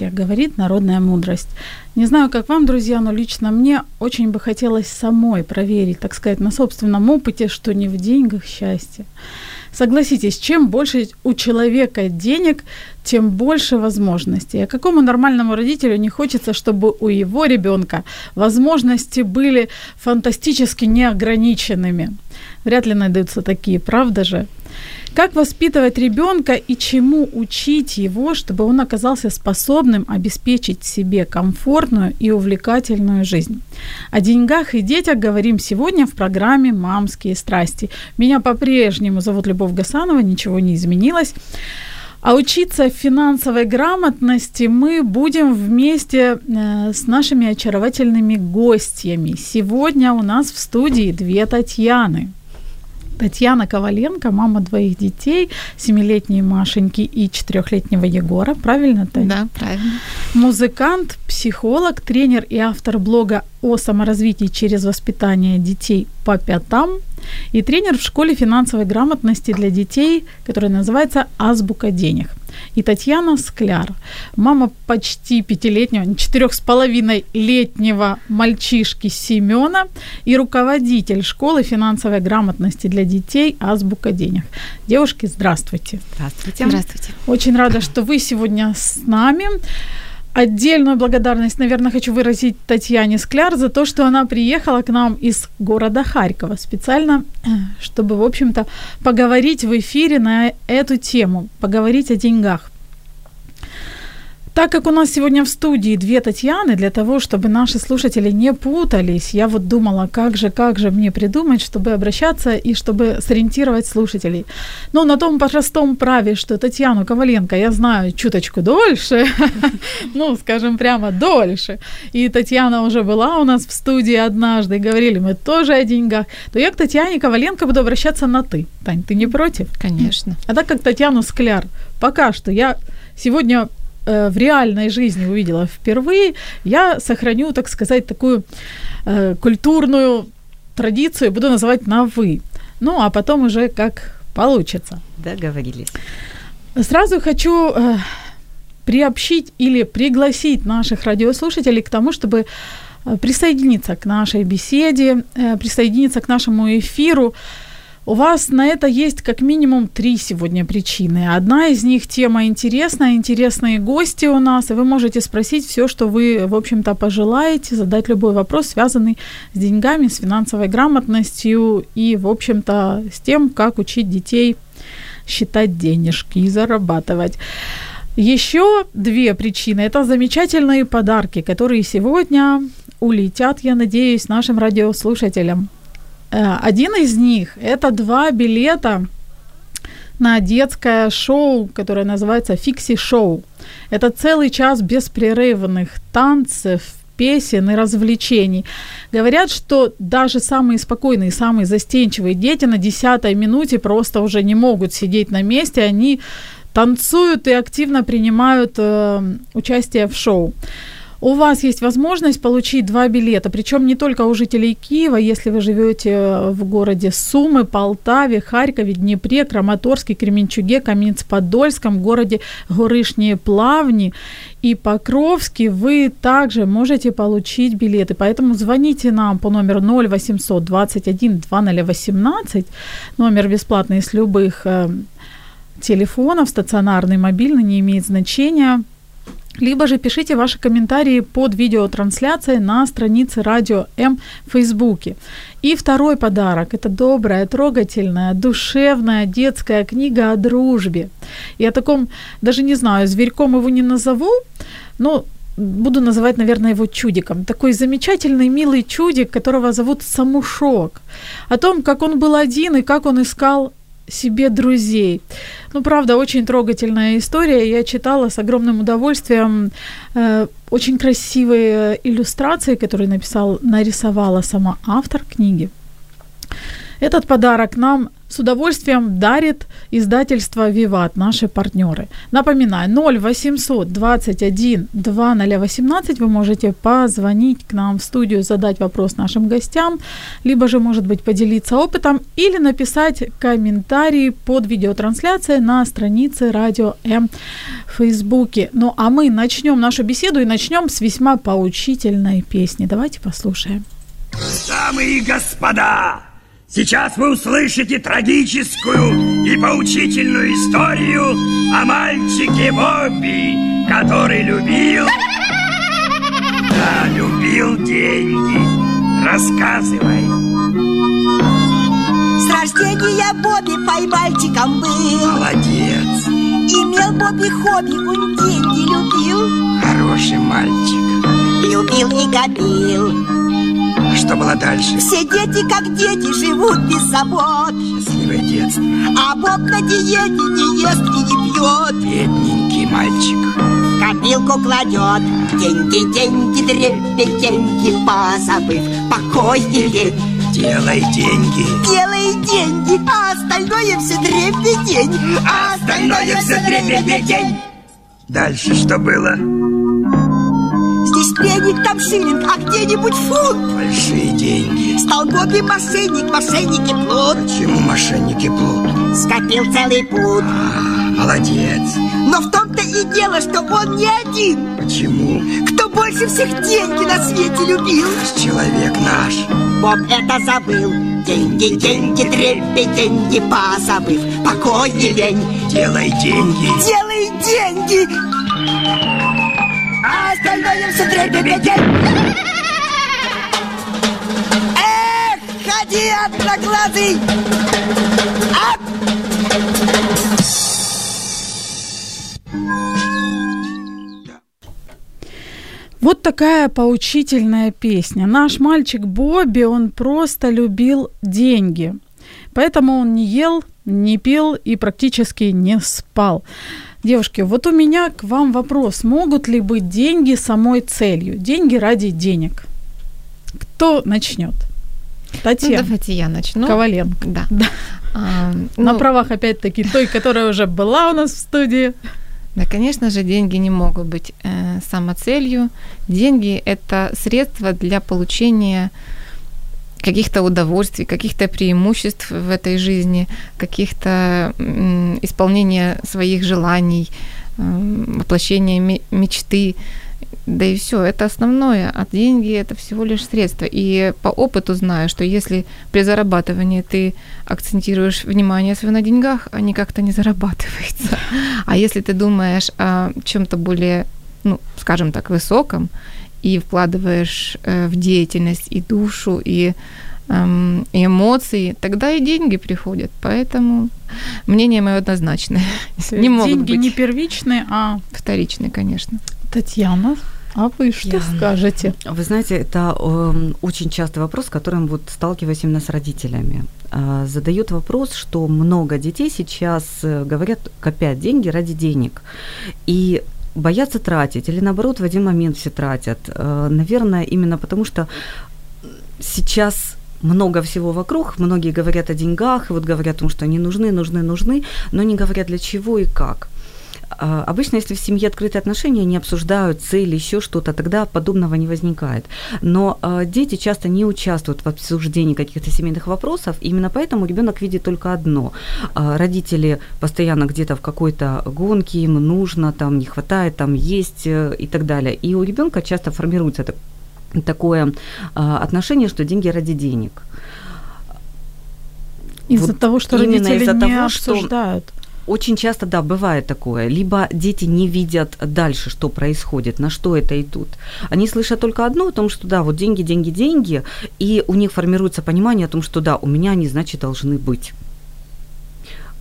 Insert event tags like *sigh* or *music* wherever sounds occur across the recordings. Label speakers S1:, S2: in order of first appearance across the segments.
S1: счастье, говорит народная мудрость. Не знаю, как вам, друзья, но лично мне очень бы хотелось самой проверить, так сказать, на собственном опыте, что не в деньгах счастье. Согласитесь, чем больше у человека денег, тем больше возможностей. А какому нормальному родителю не хочется, чтобы у его ребенка возможности были фантастически неограниченными? Вряд ли найдутся такие, правда же? Как воспитывать ребенка и чему учить его, чтобы он оказался способным обеспечить себе комфортную и увлекательную жизнь? О деньгах и детях говорим сегодня в программе «Мамские страсти». Меня по-прежнему зовут Любовь Гасанова, ничего не изменилось. А учиться финансовой грамотности мы будем вместе э, с нашими очаровательными гостями. Сегодня у нас в студии две Татьяны. Татьяна Коваленко, мама двоих детей, семилетней Машеньки и четырехлетнего Егора. Правильно, Таня?
S2: Да, правильно.
S1: Музыкант, психолог, тренер и автор блога о саморазвитии через воспитание детей по пятам и тренер в школе финансовой грамотности для детей, которая называется «Азбука денег». И Татьяна Скляр, мама почти пятилетнего, четырех с половиной летнего мальчишки Семена и руководитель школы финансовой грамотности для детей «Азбука денег». Девушки, здравствуйте.
S2: Здравствуйте. Здравствуйте.
S1: Очень рада, что вы сегодня с нами. Отдельную благодарность, наверное, хочу выразить Татьяне Скляр за то, что она приехала к нам из города Харькова специально, э, чтобы, в общем-то, поговорить в эфире на эту тему, поговорить о деньгах. Так как у нас сегодня в студии две Татьяны, для того, чтобы наши слушатели не путались, я вот думала, как же, как же мне придумать, чтобы обращаться и чтобы сориентировать слушателей. Но на том простом праве, что Татьяну Коваленко я знаю чуточку дольше, *laughs* ну, скажем прямо, дольше, и Татьяна уже была у нас в студии однажды, говорили мы тоже о деньгах, то я к Татьяне Коваленко буду обращаться на «ты». Тань, ты не против?
S2: Конечно.
S1: А так как Татьяну Скляр пока что я сегодня в реальной жизни увидела впервые, я сохраню, так сказать, такую э, культурную традицию, буду называть на «вы». Ну, а потом уже как получится.
S2: Договорились.
S1: Сразу хочу э, приобщить или пригласить наших радиослушателей к тому, чтобы присоединиться к нашей беседе, э, присоединиться к нашему эфиру. У вас на это есть как минимум три сегодня причины. Одна из них тема интересная, интересные гости у нас, и вы можете спросить все, что вы, в общем-то, пожелаете, задать любой вопрос, связанный с деньгами, с финансовой грамотностью и, в общем-то, с тем, как учить детей считать денежки и зарабатывать. Еще две причины. Это замечательные подарки, которые сегодня улетят, я надеюсь, нашим радиослушателям. Один из них – это два билета на детское шоу, которое называется «Фикси Шоу». Это целый час беспрерывных танцев, песен и развлечений. Говорят, что даже самые спокойные, самые застенчивые дети на десятой минуте просто уже не могут сидеть на месте, они танцуют и активно принимают э, участие в шоу у вас есть возможность получить два билета, причем не только у жителей Киева, если вы живете в городе Сумы, Полтаве, Харькове, Днепре, Краматорске, Кременчуге, Каменец-Подольском, городе Горышние Плавни и Покровске, вы также можете получить билеты. Поэтому звоните нам по номеру 0800 21 2018, номер бесплатный с любых э, телефонов, стационарный, мобильный, не имеет значения. Либо же пишите ваши комментарии под видеотрансляцией на странице Радио М в Фейсбуке. И второй подарок – это добрая, трогательная, душевная детская книга о дружбе. О таком, даже не знаю, зверьком его не назову, но буду называть, наверное, его чудиком. Такой замечательный, милый чудик, которого зовут Самушок. О том, как он был один и как он искал себе друзей. Ну, правда, очень трогательная история. Я читала с огромным удовольствием э, очень красивые иллюстрации, которые написал, нарисовала сама автор книги. Этот подарок нам с удовольствием дарит издательство «Виват», наши партнеры. Напоминаю, 0800 21 2018 вы можете позвонить к нам в студию, задать вопрос нашим гостям, либо же, может быть, поделиться опытом или написать комментарии под видеотрансляцией на странице Радио М в Фейсбуке. Ну а мы начнем нашу беседу и начнем с весьма поучительной песни. Давайте послушаем.
S3: Дамы и господа, Сейчас вы услышите трагическую и поучительную историю о мальчике Бобби, который любил... Да, любил деньги. Рассказывай.
S4: С рождения Бобби поймальчиком был.
S3: Молодец.
S4: Имел Бобби хобби, он деньги любил.
S3: Хороший мальчик.
S4: Любил и копил.
S3: Что было дальше?
S4: Все дети, как дети, живут без забот.
S3: Счастливое детство.
S4: А Боб на диете не ест и не пьет.
S3: Бедненький мальчик.
S4: Копилку кладет. Деньги, деньги, дребедь, деньги, позабыв покой и лень.
S3: Делай деньги.
S4: Делай деньги, а остальное все дребедень.
S3: А остальное все дребедень. Дальше что было?
S4: Пеник, там шиллинг, а где-нибудь фунт.
S3: Большие деньги.
S4: Стал Бобби мошенник, мошенники плут.
S3: Почему мошенники плут?
S4: Скопил целый путь.
S3: А, Молодец.
S4: Но в том-то и дело, что он не один.
S3: Почему?
S4: Кто больше всех деньги на свете любил.
S3: Человек наш.
S4: Боб это забыл. Деньги, деньги, трепи, деньги, позабыв. Покой и лень.
S3: Делай деньги.
S4: Делай деньги остальное все дребедень. *laughs* Эх, ходи, одноглазый! Ап!
S1: Вот такая поучительная песня. Наш мальчик Бобби, он просто любил деньги. Поэтому он не ел, не пил и практически не спал. Девушки, вот у меня к вам вопрос. Могут ли быть деньги самой целью? Деньги ради денег. Кто начнет?
S2: Татьяна. Ну, давайте я начну.
S1: Коваленко.
S2: Да. да.
S1: А, ну, На правах, опять-таки, той, которая уже была у нас в студии.
S2: Да, конечно же, деньги не могут быть э, самоцелью. Деньги – это средство для получения каких-то удовольствий, каких-то преимуществ в этой жизни, каких-то исполнения своих желаний, воплощения мечты. Да и все, это основное, а деньги это всего лишь средство. И по опыту знаю, что если при зарабатывании ты акцентируешь внимание свое на деньгах, они как-то не зарабатываются. *laughs* А если ты думаешь о чем-то более, ну, скажем так, высоком, и вкладываешь э, в деятельность и душу, и, эм, эмоции, тогда и деньги приходят. Поэтому мнение мое однозначное. *laughs*
S1: Не могут деньги быть не первичные, а
S2: вторичные, конечно.
S1: Татьяна, а вы что Я... скажете?
S5: Вы знаете, это э, очень частый вопрос, с которым вот сталкиваюсь именно с родителями. Э, задают вопрос, что много детей сейчас э, говорят, копят деньги ради денег. И боятся тратить или наоборот в один момент все тратят. Э, наверное, именно потому что сейчас много всего вокруг, многие говорят о деньгах, и вот говорят о том, что они нужны, нужны, нужны, но не говорят для чего и как. А, обычно, если в семье открытые отношения, они обсуждают цели, еще что-то, тогда подобного не возникает. Но а, дети часто не участвуют в обсуждении каких-то семейных вопросов, именно поэтому ребенок видит только одно. А, родители постоянно где-то в какой-то гонке, им нужно, там не хватает, там есть э, и так далее. И у ребенка часто формируется такое отношение, что деньги ради денег.
S1: Из-за вот того, что родители из-за не того, обсуждают. Что
S5: очень часто, да, бывает такое. Либо дети не видят дальше, что происходит, на что это идут. Они слышат только одно о том, что да, вот деньги, деньги, деньги, и у них формируется понимание о том, что да, у меня они, значит, должны быть.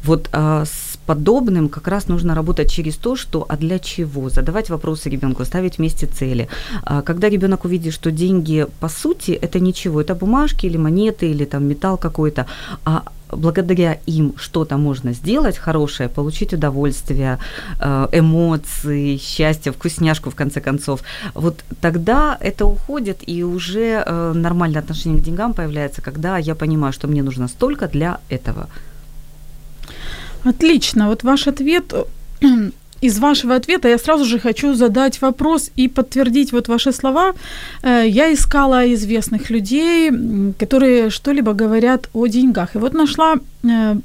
S5: Вот а, с подобным как раз нужно работать через то, что а для чего, задавать вопросы ребенку, ставить вместе цели. А, когда ребенок увидит, что деньги по сути это ничего, это бумажки или монеты или там металл какой-то, а благодаря им что-то можно сделать хорошее, получить удовольствие, э, эмоции, счастье, вкусняшку в конце концов, вот тогда это уходит и уже э, нормальное отношение к деньгам появляется, когда я понимаю, что мне нужно столько для этого.
S1: Отлично. Вот ваш ответ из вашего ответа я сразу же хочу задать вопрос и подтвердить вот ваши слова. Э, я искала известных людей, которые что-либо говорят о деньгах. И вот нашла э,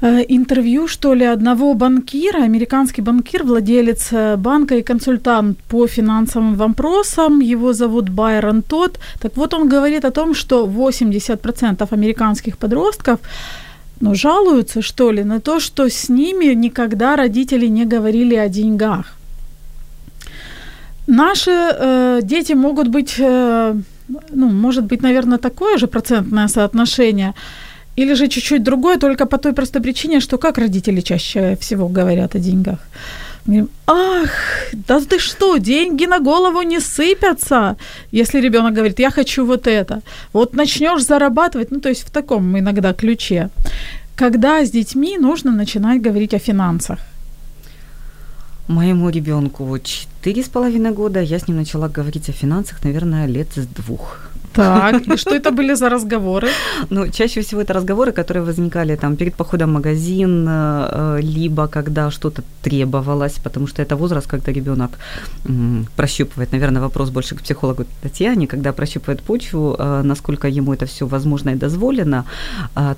S1: э, интервью, что ли, одного банкира, американский банкир, владелец банка и консультант по финансовым вопросам. Его зовут Байрон Тот. Так вот, он говорит о том, что 80% американских подростков ну, жалуются, что ли, на то, что с ними никогда родители не говорили о деньгах. Наши э, дети могут быть, э, ну, может быть, наверное, такое же процентное соотношение, или же чуть-чуть другое, только по той простой причине, что как родители чаще всего говорят о деньгах. Говорим, ах, да ты что, деньги на голову не сыпятся, если ребенок говорит, я хочу вот это. Вот начнешь зарабатывать, ну то есть в таком иногда ключе. Когда с детьми нужно начинать говорить о финансах?
S5: Моему ребенку четыре с половиной года, я с ним начала говорить о финансах, наверное, лет с двух.
S1: Так, и что это были за разговоры?
S5: Ну, чаще всего это разговоры, которые возникали там перед походом в магазин, э, либо когда что-то требовалось, потому что это возраст, когда ребенок прощупывает, наверное, вопрос больше к психологу Татьяне, когда прощупывает почву, э, насколько ему это все возможно и дозволено,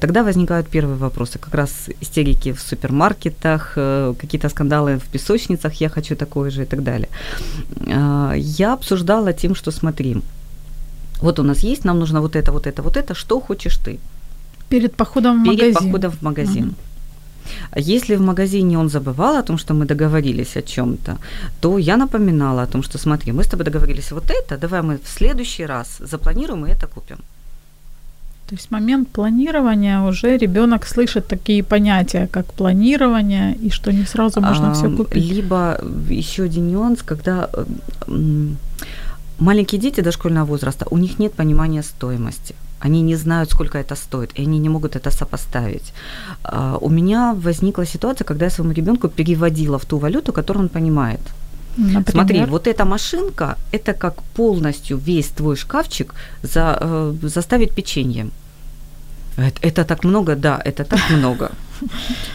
S5: тогда возникают первые вопросы, как раз истерики в супермаркетах, э, какие-то скандалы в песочницах, я хочу такое же и так далее. Я обсуждала тем, что смотри, вот у нас есть, нам нужно вот это, вот это, вот это, что хочешь ты?
S1: Перед походом в
S5: Перед
S1: магазин.
S5: Перед походом в магазин. Угу. Если в магазине он забывал о том, что мы договорились о чем-то, то я напоминала о том, что смотри, мы с тобой договорились вот это, давай мы в следующий раз запланируем и это купим.
S1: То есть момент планирования уже ребенок слышит такие понятия, как планирование, и что не сразу можно а, все купить.
S5: Либо еще один нюанс, когда маленькие дети дошкольного возраста, у них нет понимания стоимости. Они не знают, сколько это стоит, и они не могут это сопоставить. А, у меня возникла ситуация, когда я своему ребенку переводила в ту валюту, которую он понимает. Например? Смотри, вот эта машинка, это как полностью весь твой шкафчик за, э, заставить печеньем. Это, это так много, да, это так много.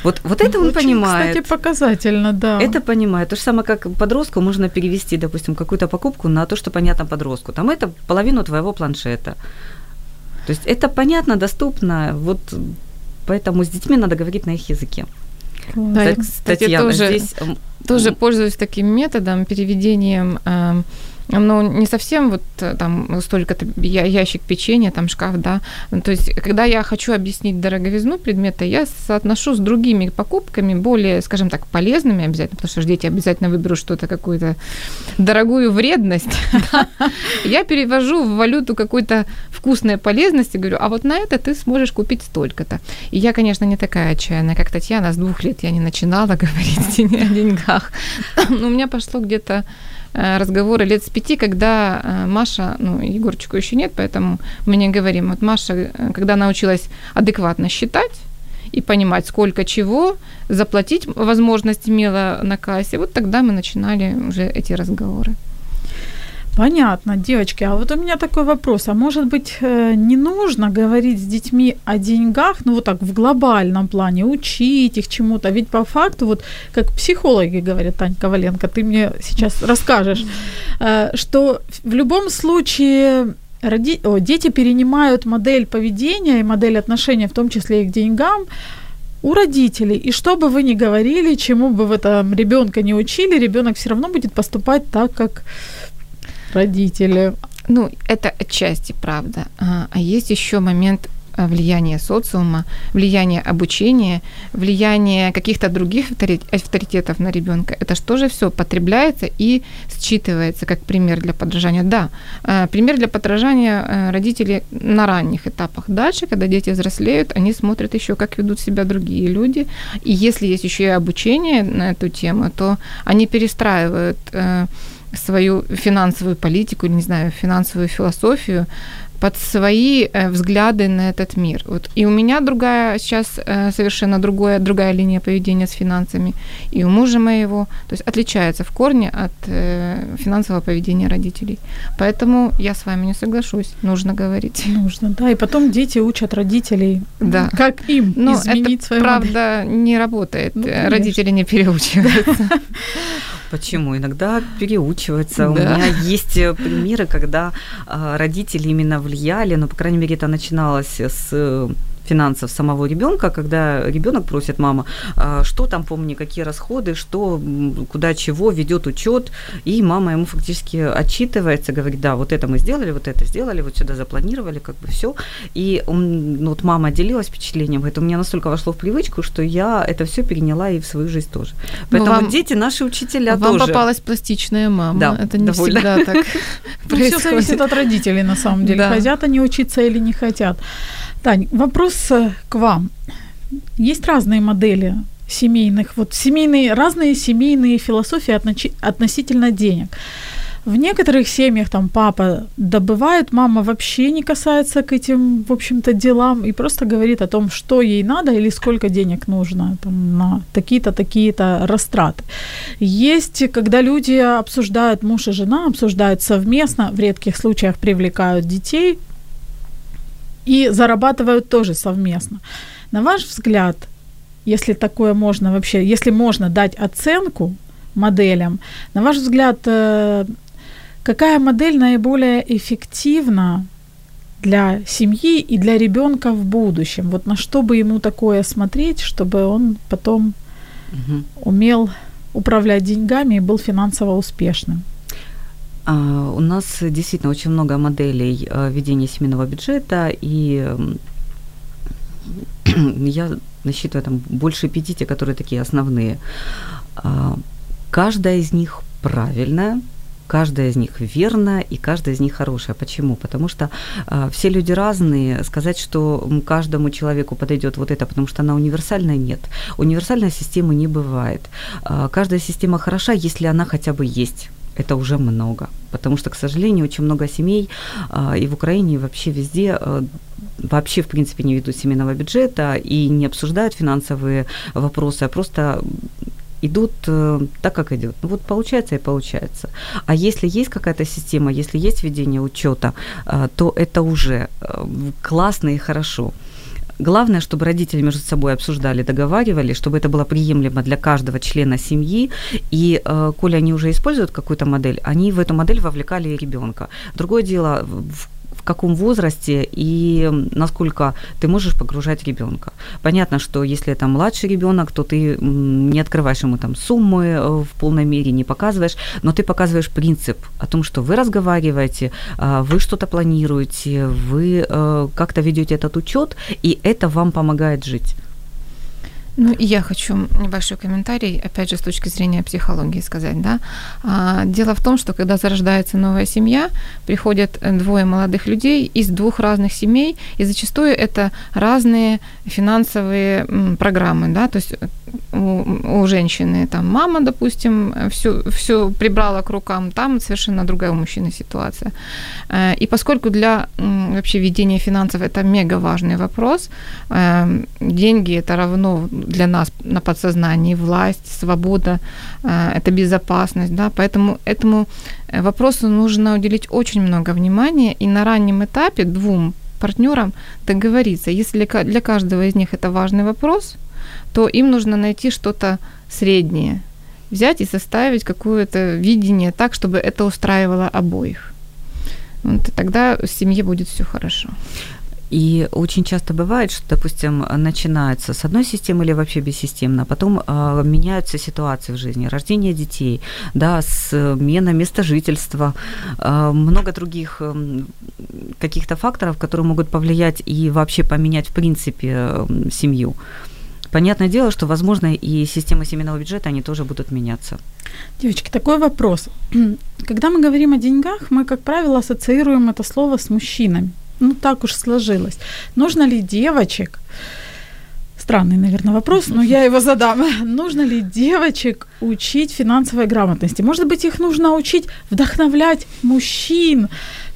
S5: Вот, вот это он Очень, понимает.
S1: Кстати, показательно, да.
S5: Это понимает. То же самое, как подростку можно перевести, допустим, какую-то покупку на то, что понятно подростку. Там это половину твоего планшета. То есть это понятно, доступно. Вот поэтому с детьми надо говорить на их языке.
S2: Да, кстати, Татьяна, тоже, здесь... тоже пользуюсь таким методом, переведением э, ну, не совсем вот э, там столько-то ящик печенья, там шкаф, да. Ну, то есть, когда я хочу объяснить дороговизну предмета, я соотношу с другими покупками, более, скажем так, полезными обязательно, потому что дети обязательно выберут что-то, какую-то дорогую вредность. *laughs* Я перевожу в валюту какой-то вкусной полезности, говорю, а вот на это ты сможешь купить столько-то. И я, конечно, не такая отчаянная, как Татьяна, с двух лет я не начинала *laughs* говорить о деньгах. Но у меня пошло где-то разговоры лет с пяти, когда э, Маша, ну, Егорчику еще нет, поэтому мы не говорим. Вот Маша, э, когда научилась адекватно считать, и понимать, сколько чего, заплатить возможность имела на кассе, вот тогда мы начинали уже эти разговоры.
S1: Понятно, девочки. А вот у меня такой вопрос. А может быть, э, не нужно говорить с детьми о деньгах, ну вот так в глобальном плане, учить их чему-то? Ведь по факту, вот как психологи говорят, Тань Коваленко, ты мне сейчас расскажешь, э, что в любом случае роди... О, дети перенимают модель поведения и модель отношения, в том числе и к деньгам, у родителей. И что бы вы ни говорили, чему бы вы там ребенка не учили, ребенок все равно будет поступать так, как родители.
S2: Ну, это отчасти правда. А, а есть еще момент э, влияние социума, влияние обучения, влияние каких-то других авторитетов на ребенка. Это же тоже все потребляется и считывается как пример для подражания. Да, э, пример для подражания родителей на ранних этапах. Дальше, когда дети взрослеют, они смотрят еще, как ведут себя другие люди. И если есть еще и обучение на эту тему, то они перестраивают свою финансовую политику, не знаю, финансовую философию под свои э, взгляды на этот мир. Вот. И у меня другая сейчас э, совершенно другая, другая линия поведения с финансами, и у мужа моего, то есть отличается в корне от э, финансового поведения родителей. Поэтому я с вами не соглашусь, нужно говорить.
S1: Нужно, да, и потом дети учат родителей, да. как им Но изменить
S2: это,
S1: свою
S2: правда,
S1: модель.
S2: не работает, ну, родители не переучиваются. *laughs*
S5: Почему? Иногда переучиваются. Да. У меня есть э, примеры, когда а, родители именно влияли, но, по крайней мере, это начиналось с финансов самого ребенка, когда ребенок просит мама, «А что там, помни, какие расходы, что, куда чего, ведет учет, и мама ему фактически отчитывается, говорит, да, вот это мы сделали, вот это сделали, вот сюда запланировали, как бы все. И он, ну, вот мама делилась впечатлением, это у меня настолько вошло в привычку, что я это все переняла и в свою жизнь тоже. Ну, Поэтому вам, дети наши учителя
S2: вам
S5: тоже.
S2: Вам попалась пластичная мама.
S5: Да,
S2: это не довольно. всегда так *laughs*
S1: ну, Все зависит от родителей, на самом деле. Хотят они учиться или не хотят. Тань, вопрос э, к вам. Есть разные модели семейных, вот семейные, разные семейные философии относительно денег. В некоторых семьях там папа добывает, мама вообще не касается к этим, в общем-то, делам и просто говорит о том, что ей надо или сколько денег нужно там, на такие-то, такие-то растраты. Есть, когда люди обсуждают, муж и жена обсуждают совместно, в редких случаях привлекают детей, и зарабатывают тоже совместно. На ваш взгляд, если такое можно вообще, если можно дать оценку моделям, на ваш взгляд, э, какая модель наиболее эффективна для семьи и для ребенка в будущем? Вот на что бы ему такое смотреть, чтобы он потом угу. умел управлять деньгами и был финансово успешным?
S5: А, у нас действительно очень много моделей а, ведения семейного бюджета, и я насчитываю там больше 50, которые такие основные. А, каждая из них правильная, каждая из них верная и каждая из них хорошая. Почему? Потому что э, все люди разные. Сказать, что каждому человеку подойдет вот это, потому что она универсальная, нет. Универсальной системы не бывает. Э, каждая система хороша, если она хотя бы есть это уже много. Потому что, к сожалению, очень много семей а, и в Украине, и вообще везде а, вообще, в принципе, не ведут семейного бюджета и не обсуждают финансовые вопросы, а просто идут э, так, как идет. Ну вот получается и получается. А если есть какая-то система, если есть ведение учета, э, то это уже э, классно и хорошо. Главное, чтобы родители между собой обсуждали, договаривали, чтобы это было приемлемо для каждого члена семьи. И э, коли они уже используют какую-то модель, они в эту модель вовлекали ребенка. Другое дело, в в каком возрасте и насколько ты можешь погружать ребенка. Понятно, что если это младший ребенок, то ты не открываешь ему там суммы э, в полной мере, не показываешь, но ты показываешь принцип о том, что вы разговариваете, а, вы что-то планируете, вы э, как-то ведете этот учет, и это вам помогает жить.
S2: Ну, я хочу небольшой комментарий, опять же, с точки зрения психологии сказать, да. А, дело в том, что когда зарождается новая семья, приходят двое молодых людей из двух разных семей, и зачастую это разные финансовые программы, да, то есть у, у женщины там мама, допустим, все, все прибрала к рукам, там совершенно другая у мужчины ситуация. Э, и поскольку для вообще ведения финансов это мега важный вопрос, э, деньги это равно для нас на подсознании власть, свобода, э, это безопасность, да, поэтому этому вопросу нужно уделить очень много внимания и на раннем этапе двум партнерам договориться, если для каждого из них это важный вопрос – то им нужно найти что-то среднее, взять и составить какое-то видение так, чтобы это устраивало обоих. Вот, и тогда в семье будет все хорошо.
S5: И очень часто бывает, что, допустим, начинается с одной системы или вообще бессистемно, а потом э, меняются ситуации в жизни, рождение детей, да, смена места жительства, э, много других э, каких-то факторов, которые могут повлиять и вообще поменять, в принципе, э, семью. Понятное дело, что, возможно, и система семейного бюджета, они тоже будут меняться.
S1: Девочки, такой вопрос. *clears throat* Когда мы говорим о деньгах, мы, как правило, ассоциируем это слово с мужчинами. Ну, так уж сложилось. Нужно ли девочек, странный, наверное, вопрос, но я его задам. *laughs* Нужно ли девочек учить финансовой грамотности? Может быть, их нужно учить вдохновлять мужчин,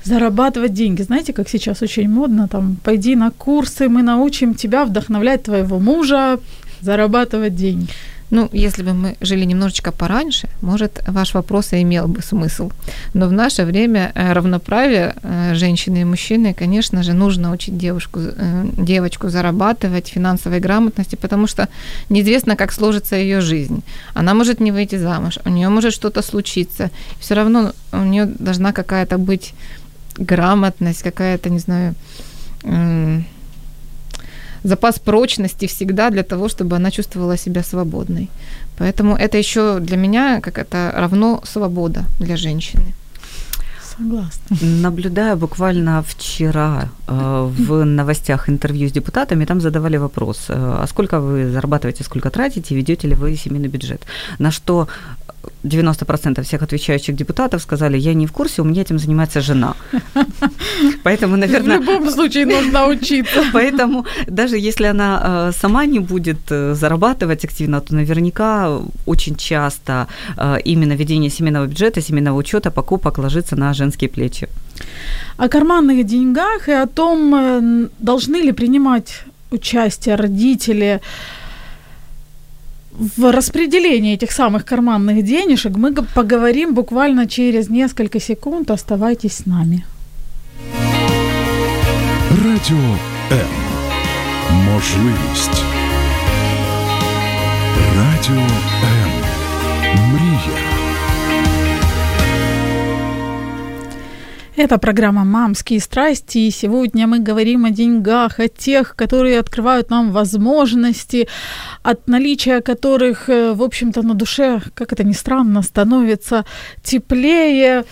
S1: зарабатывать деньги. Знаете, как сейчас очень модно, там, пойди на курсы, мы научим тебя вдохновлять твоего мужа, зарабатывать деньги.
S2: Ну, если бы мы жили немножечко пораньше, может, ваш вопрос и имел бы смысл. Но в наше время э, равноправие э, женщины и мужчины, конечно же, нужно учить девушку, э, девочку зарабатывать финансовой грамотности, потому что неизвестно, как сложится ее жизнь. Она может не выйти замуж, у нее может что-то случиться. Все равно у нее должна какая-то быть грамотность, какая-то, не знаю, запас прочности всегда для того, чтобы она чувствовала себя свободной. Поэтому это еще для меня как это равно свобода для женщины.
S1: Согласна.
S5: Наблюдая буквально вчера э, в новостях интервью с депутатами, там задавали вопрос, э, а сколько вы зарабатываете, сколько тратите, ведете ли вы семейный бюджет? На что 90% всех отвечающих депутатов сказали, я не в курсе, у меня этим занимается жена. *laughs*
S1: Поэтому, наверное... В любом случае нужно учиться. *laughs*
S5: Поэтому даже если она э, сама не будет э, зарабатывать активно, то наверняка очень часто э, именно ведение семейного бюджета, семейного учета, покупок ложится на женские плечи.
S1: О карманных деньгах и о том, должны ли принимать участие родители в распределении этих самых карманных денежек мы поговорим буквально через несколько секунд. Оставайтесь с нами.
S6: Радіо М. Можливість. Радіо М. Мрія.
S1: Это программа «Мамские страсти», и сегодня мы говорим о деньгах, о тех, которые открывают нам возможности, от наличия которых, э, в общем-то, на душе, как это ни странно, становится теплее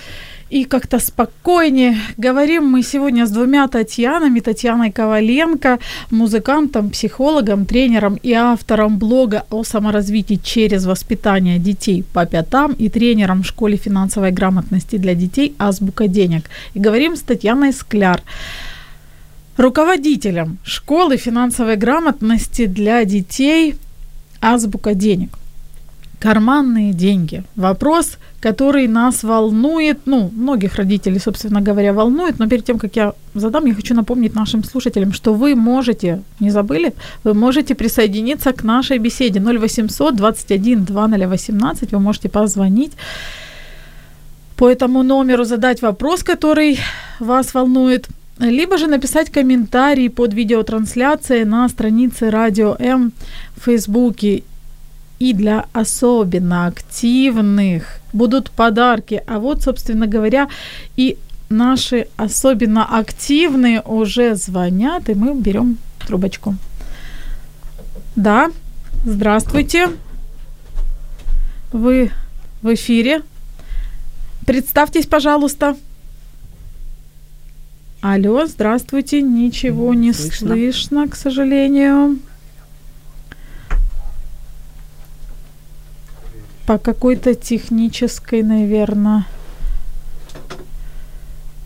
S1: и как-то спокойнее. Говорим мы сегодня с двумя Татьянами. Татьяной Коваленко, музыкантом, психологом, тренером и автором блога о саморазвитии через воспитание детей по пятам и тренером в школе финансовой грамотности для детей «Азбука денег». И говорим с Татьяной Скляр, руководителем школы финансовой грамотности для детей «Азбука денег» карманные деньги. Вопрос, который нас волнует, ну, многих родителей, собственно говоря, волнует, но перед тем, как я задам, я хочу напомнить нашим слушателям, что вы можете, не забыли, вы можете присоединиться к нашей беседе 0800 21 2018, вы можете позвонить по этому номеру, задать вопрос, который вас волнует, либо же написать комментарий под видеотрансляцией на странице Радио М в Фейсбуке и для особенно активных будут подарки. А вот, собственно говоря, и наши особенно активные уже звонят, и мы берем трубочку. Да, здравствуйте. Вы в эфире. Представьтесь, пожалуйста. Алло, здравствуйте. Ничего не слышно, слышно к сожалению. По какой-то технической, наверное,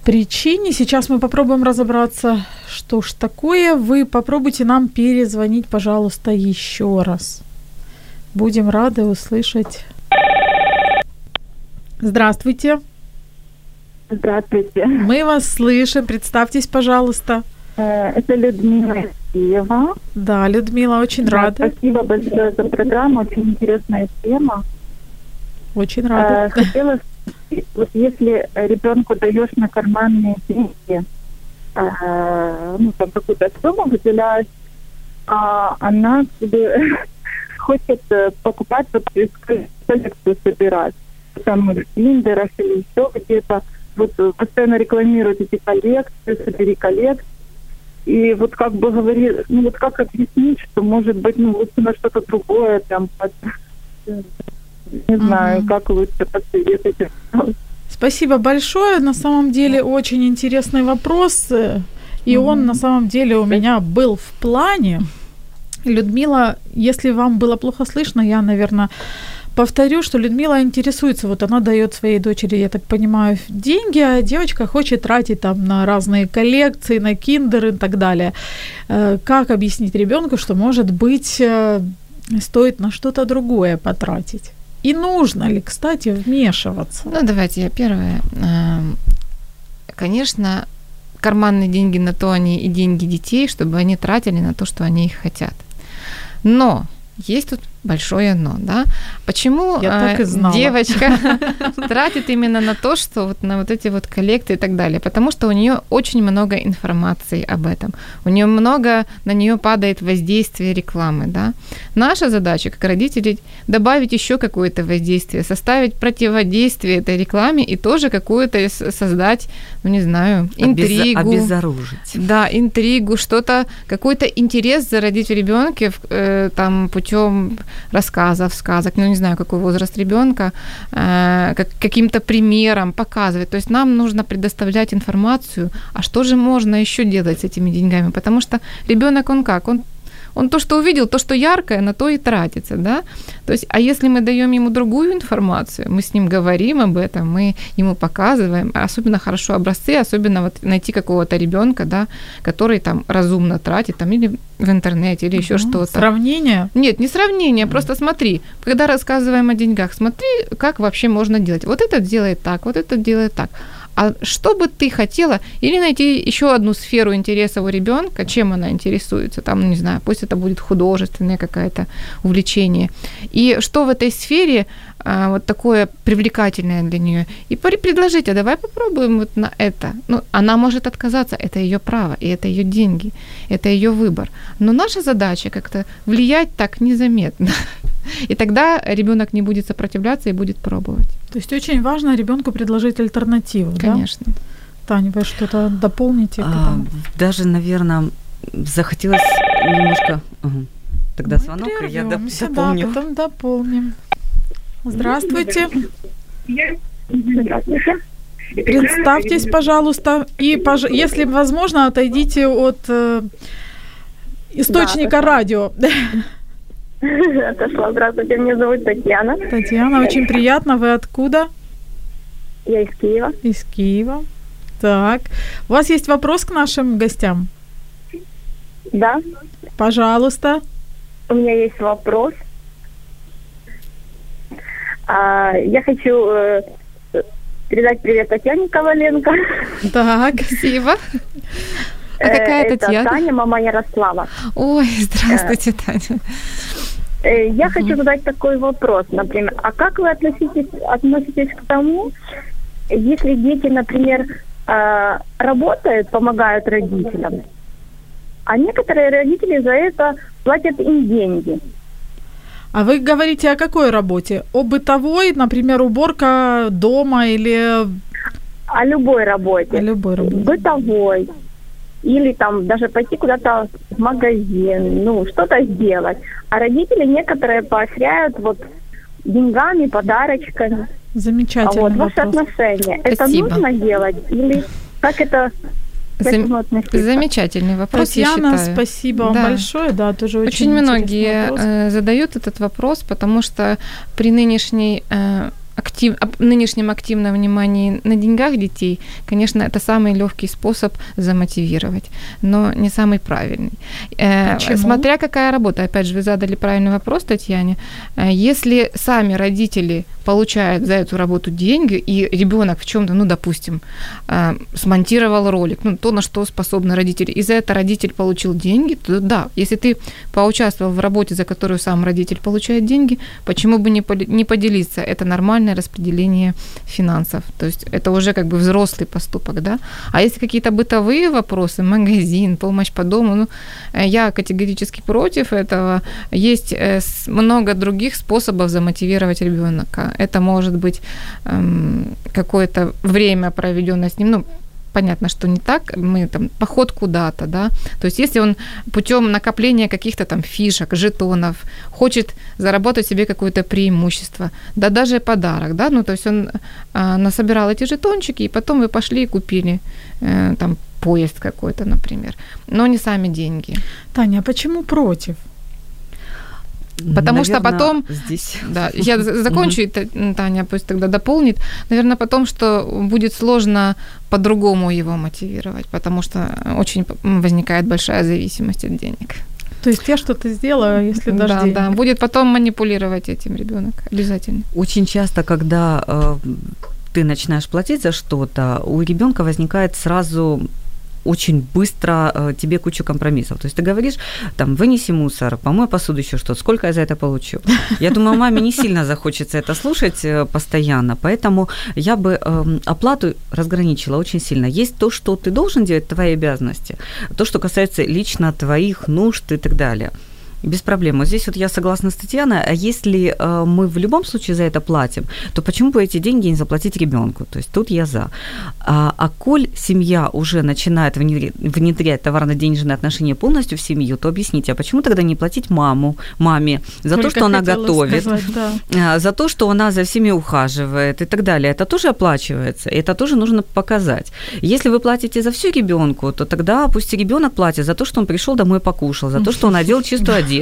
S1: причине. Сейчас мы попробуем разобраться, что ж такое. Вы попробуйте нам перезвонить, пожалуйста, еще раз. Будем рады услышать. Здравствуйте.
S7: Здравствуйте.
S1: Мы вас слышим. Представьтесь, пожалуйста.
S7: Э, это Людмила Киева.
S1: Да, Людмила, очень да, рада.
S7: Спасибо большое за программу. Очень интересная тема.
S1: Очень рада.
S7: Э, хотела вот если ребенку даешь на карманные деньги, э, ну, там какую-то сумму выделяешь, а она себе *laughs* хочет э, покупать вот коллекцию собирать. Там в Тиндерах или еще где-то. Вот постоянно рекламируют эти коллекции, собери коллекцию. И вот как бы говорит, ну вот как объяснить, что может быть, ну лучше на что-то другое, там, под, не знаю,
S1: Мгм.
S7: как лучше посоветуйте.
S1: Спасибо большое. На самом деле очень интересный вопрос. э, И он на самом деле у меня был в плане. Людмила, если вам было плохо слышно, я, наверное, повторю, что Людмила интересуется, вот она дает своей дочери, я так понимаю, деньги, а девочка хочет тратить там на разные коллекции, на киндер и так далее. Э, Как объяснить ребенку, что, может быть, э, стоит на что-то другое потратить? И нужно ли, кстати, вмешиваться?
S2: Ну, давайте я первое. Эм, Конечно, карманные деньги на то они и деньги детей, чтобы они тратили на то, что они их хотят. Но есть тут большое но, да? Почему э, девочка *laughs* тратит именно на то, что вот на вот эти вот коллекты и так далее? Потому что у нее очень много информации об этом. У нее много на нее падает воздействие рекламы, да? Наша задача, как родителей, добавить еще какое-то воздействие, составить противодействие этой рекламе и тоже какую-то создать, ну не знаю,
S5: Обез-
S2: интригу.
S5: Обезоружить.
S2: Да, интригу, что-то, какой-то интерес зародить в ребенке э, там путем рассказов, сказок, ну не знаю, какой возраст ребенка, э, как, каким-то примером показывать. То есть нам нужно предоставлять информацию, а что же можно еще делать с этими деньгами, потому что ребенок он как, он он то, что увидел, то, что яркое, на то и тратится, да. То есть, а если мы даем ему другую информацию, мы с ним говорим об этом, мы ему показываем, особенно хорошо образцы, особенно вот найти какого-то ребенка, да, который там разумно тратит, там или в интернете, или еще
S1: Мгм.
S2: что-то.
S1: Сравнение?
S2: Нет, не сравнение, просто смотри, когда рассказываем о деньгах, смотри, как вообще можно делать. Вот этот делает так, вот этот делает так. А что бы ты хотела, или найти еще одну сферу интереса у ребенка, чем она интересуется, там, не знаю, пусть это будет художественное какое-то увлечение, и что в этой сфере а, вот такое привлекательное для нее, и предложить, а давай попробуем вот на это. Ну, она может отказаться, это ее право, и это ее деньги, это ее выбор. Но наша задача как-то влиять так незаметно. *laughs* И тогда ребенок не будет сопротивляться и будет пробовать.
S1: То есть очень важно ребенку предложить альтернативу, да?
S2: Конечно.
S1: Таня, вы что-то дополните?
S5: А, даже, наверное, захотелось немножко... Ага. Тогда
S1: Мы
S5: звонок, и я доп- дополню.
S1: Да, потом дополним. Здравствуйте. Представьтесь, пожалуйста, и, пож- если возможно, отойдите от э, источника радио. *laughs*
S7: Отошла. Здравствуйте, меня зовут Татьяна.
S1: Татьяна, очень приятно. Вы откуда?
S7: Я из Киева.
S1: Из Киева. Так. У вас есть вопрос к нашим гостям?
S7: Да,
S1: Пожалуйста.
S7: у меня есть вопрос. А, я хочу э, передать привет Татьяне Коваленко.
S1: Так.
S2: Спасибо. А
S7: Э,
S2: какая
S7: это
S2: Татьяна?
S7: Таня, мама Ярослава.
S2: Ой, здравствуйте, Таня.
S7: Э, Я хочу задать такой вопрос, например, а как вы относитесь, относитесь к тому, если дети, например, э, работают, помогают родителям, а некоторые родители за это платят им деньги?
S1: А вы говорите о какой работе? О бытовой, например, уборка дома или
S7: О любой работе.
S1: о любой работе?
S7: бытовой, или там даже пойти куда-то в магазин, ну, что-то сделать. А родители некоторые поощряют вот деньгами, подарочками. А
S1: Замечательный
S7: вот ваше
S1: вопрос.
S7: отношение. Это
S2: Спасибо.
S7: нужно делать? Или как это
S2: Зам-? Замечательный вопрос, я
S1: Татьяна,
S2: считаю.
S1: спасибо вам
S2: Да.
S1: большое. Да, тоже очень,
S2: Очень, многие
S1: вопрос.
S2: э, задают этот вопрос, потому что при нынешней э, актив, нынешнем активном внимании на деньгах детей, конечно, это самый легкий способ замотивировать, но не самый правильный. Э,
S1: Почему?
S2: Смотря какая работа, опять же, вы задали правильный вопрос, Татьяне. Э, Если сами родители получают за эту работу деньги, и ребенок в чем-то, ну, допустим, э, смонтировал ролик, ну, то, на что способны родители, и за это родитель получил деньги, то да, если ты поучаствовал в работе, за которую сам родитель получает деньги, почему бы не, поделиться? Это нормальное распределение финансов, то есть это уже как бы взрослый поступок, да? А если какие-то бытовые вопросы, магазин, помощь по дому, ну, э, я категорически против этого. Есть э, много других способов замотивировать ребенка. Это может быть эм, какое-то время, проведенное с ним, ну, понятно, что не так, мы там поход куда-то, да, то есть если он путем накопления каких-то там фишек, жетонов, хочет заработать себе какое-то преимущество, да даже подарок, да, ну то есть он а, насобирал эти жетончики, и потом вы пошли и купили э, там поезд какой-то, например, но не сами деньги.
S1: Таня, а почему против?
S2: Потому что
S5: Наверно,
S2: потом,
S5: здесь
S2: да, я за- *laughs* закончу, и Та- Таня пусть тогда дополнит. Наверное, потом, что будет сложно по-другому его мотивировать, потому что очень возникает большая зависимость от денег.
S1: То есть я что-то сделала, если даже
S2: да,
S1: денег.
S2: да, будет потом манипулировать этим ребенок обязательно.
S5: Очень часто, когда э, ты начинаешь платить за что-то, у ребенка возникает сразу очень быстро э, тебе кучу компромиссов. То есть ты говоришь, там, вынеси мусор, помой посуду, еще что-то, сколько я за это получу? *laughs* Я думаю, маме не сильно захочется это слушать э, постоянно, поэтому я бы эм, оплату разграничила очень сильно. Есть то, что ты должен делать, твои обязанности, то, что касается лично твоих нужд и так далее. Без проблем. Вот здесь вот я согласна с Татьяной, а если э, мы в любом случае за это платим, то почему бы эти деньги не заплатить ребенку? То есть тут я за. А, а коль семья уже начинает внедрять, внедрять товарно-денежные отношения полностью в семью, то объясните, а почему тогда не платить маму, маме за то,
S1: Только
S5: что она готовит,
S1: сказать, да.
S5: а, за то, что она за всеми ухаживает и так далее. Это тоже оплачивается, и это тоже нужно показать. Если вы платите за всю ребенку, то тогда пусть ребенок платит за то, что он пришел домой покушал, за то, что он одел чистую одежду. *laughs*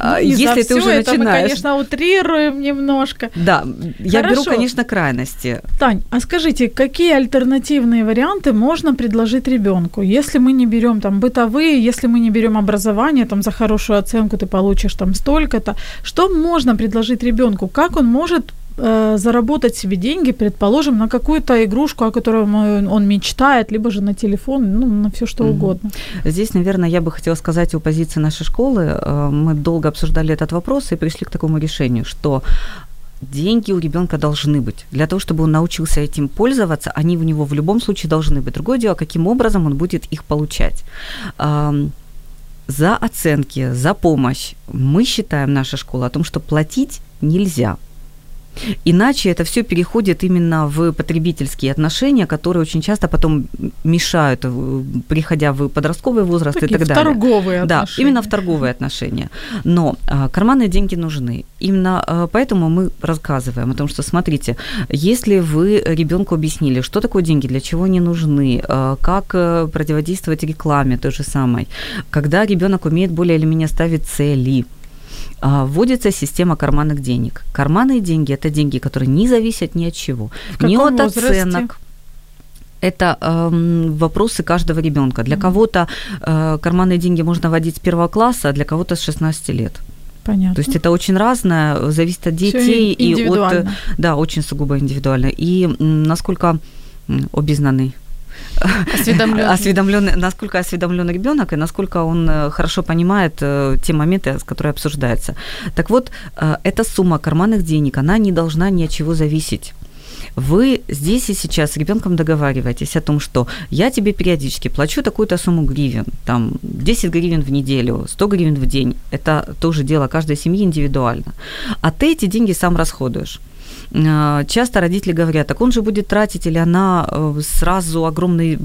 S5: А,
S1: Ну,
S5: Если ты уже
S1: это мы,
S5: начинаешь...
S1: конечно, утрируем немножко.
S5: Да, я беру, конечно, крайности.
S1: Тань, а скажите, какие альтернативные варианты можно предложить ребенку, если мы не берем там бытовые, если мы не берем образование, там за хорошую оценку ты получишь там столько-то, что можно предложить ребенку, как он может э, заработать себе деньги, предположим, на какую-то игрушку, о которой он он мечтает, либо же на телефон, ну, на все что
S5: Мгм.
S1: угодно.
S5: Здесь, наверное, я бы хотела сказать о позиции нашей школы. Э, Мы долго обсуждали этот вопрос и пришли к такому решению, что деньги у ребенка должны быть. Для того, чтобы он научился этим пользоваться, они у него в любом случае должны быть. Другое дело, каким образом он будет их получать. За оценки, за помощь мы считаем, наша школа, о том, что платить нельзя. Иначе это все переходит именно в потребительские отношения, которые очень часто потом мешают, э, приходя в подростковый возраст
S1: Такие
S5: и так далее.
S1: торговые
S5: Да,
S1: отношения.
S5: именно в торговые отношения. Но а, карманные деньги нужны. Именно а, поэтому мы рассказываем о том, что смотрите, если вы ребенку объяснили, что такое деньги, для чего они нужны, как э, противодействовать рекламе той же самой, когда ребенок умеет более или менее ставить цели, вводится система карманных денег. Карманные деньги – это деньги, которые не зависят ни от чего,
S1: В
S5: ни от
S1: возрасте?
S5: оценок. Это эм, вопросы каждого ребенка. Для кого-то э, карманные деньги можно вводить с первого класса, а для кого-то с 16 лет.
S1: Понятно.
S5: То есть это очень разное, зависит от детей и от
S1: индивидуально.
S5: да, очень сугубо индивидуально. И насколько м, обезнанный
S2: Осведомлённый.
S5: осведомленный, насколько осведомлен ребенок и насколько он э, хорошо понимает э, те моменты, которые обсуждаются. Так вот, э, эта сумма карманных денег, она не должна ни от чего зависеть. Вы здесь и сейчас с ребенком договариваетесь о том, что я тебе периодически плачу такую-то сумму гривен, там 10 гривен в неделю, 100 гривен в день. Это тоже дело каждой семьи индивидуально. А ты эти деньги сам расходуешь. Э, Часто родители говорят, так он же будет тратить или она э, сразу огромный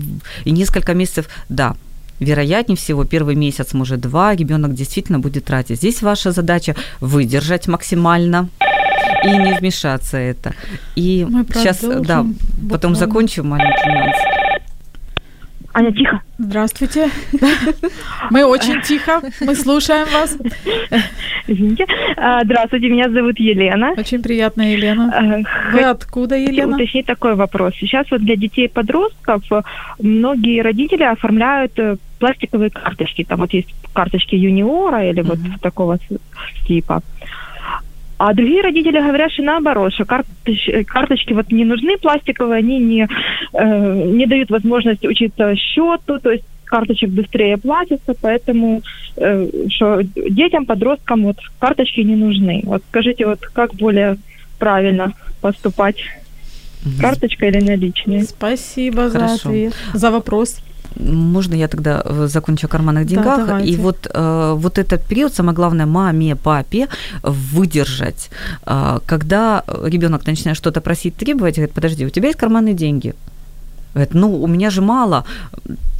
S5: и несколько месяцев. Да, вероятнее всего, первый месяц, может, два, ребенок действительно будет тратить. Здесь ваша задача выдержать максимально и не вмешаться это. И
S1: Мы
S5: сейчас, да, потом
S1: буквально.
S5: закончу маленький нюанс.
S7: Аня, тихо.
S1: Здравствуйте. *laughs* Мы очень тихо, мы слушаем вас.
S7: Извините. А, Здравствуйте, меня зовут Елена.
S1: Очень приятно, Елена.
S7: А,
S1: Вы откуда, Елена?
S7: уточнить такой вопрос. Сейчас вот для детей и подростков э, многие родители оформляют э, пластиковые карточки. Там вот есть карточки юниора или вот такого типа. А другие родители говорят, что наоборот, что карточ- карточки вот не нужны пластиковые, они не, э, не дают возможность учиться счету, то есть карточек быстрее платится, поэтому э, что детям, подросткам вот карточки не нужны. Вот скажите, вот как более правильно поступать, карточка или наличные?
S1: Спасибо за ответ, за вопрос.
S5: Можно я тогда э, закончу о карманных деньгах?
S1: давайте.
S5: и вот, э, вот этот период, самое главное, маме, папе выдержать. Э, когда ребенок начинает что-то просить, требовать, говорит, подожди, у тебя есть карманные деньги? Говорит, ну, у меня же мало.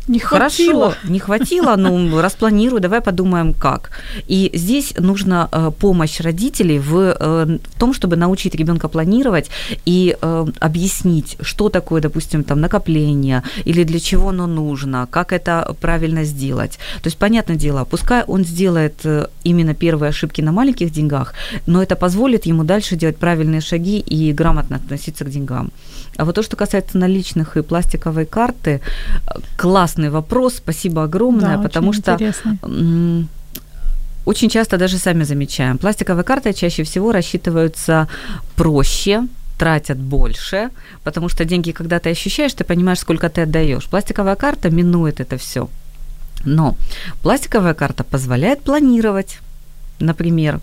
S1: Не хватило.
S5: Хорошо, не хватило, ну, распланирую, давай подумаем, как. И здесь нужна э, помощь родителей в, э, в том, чтобы научить ребенка планировать и э, объяснить, что такое, допустим, там накопление или для чего оно нужно, как это правильно сделать. То есть, понятное дело, пускай он сделает именно первые ошибки на маленьких деньгах, но это позволит ему дальше делать правильные шаги и грамотно относиться к деньгам. А вот то, что касается наличных и пластиковой карты, э, классный вопрос, спасибо огромное,
S1: Да,
S5: потому что
S1: интересный.
S5: очень часто даже сами замечаем, пластиковые карты чаще всего рассчитываются проще, тратят больше, потому что деньги, когда ты ощущаешь, ты понимаешь, сколько ты отдаешь. Пластиковая карта минует это все. Но пластиковая карта позволяет планировать, например,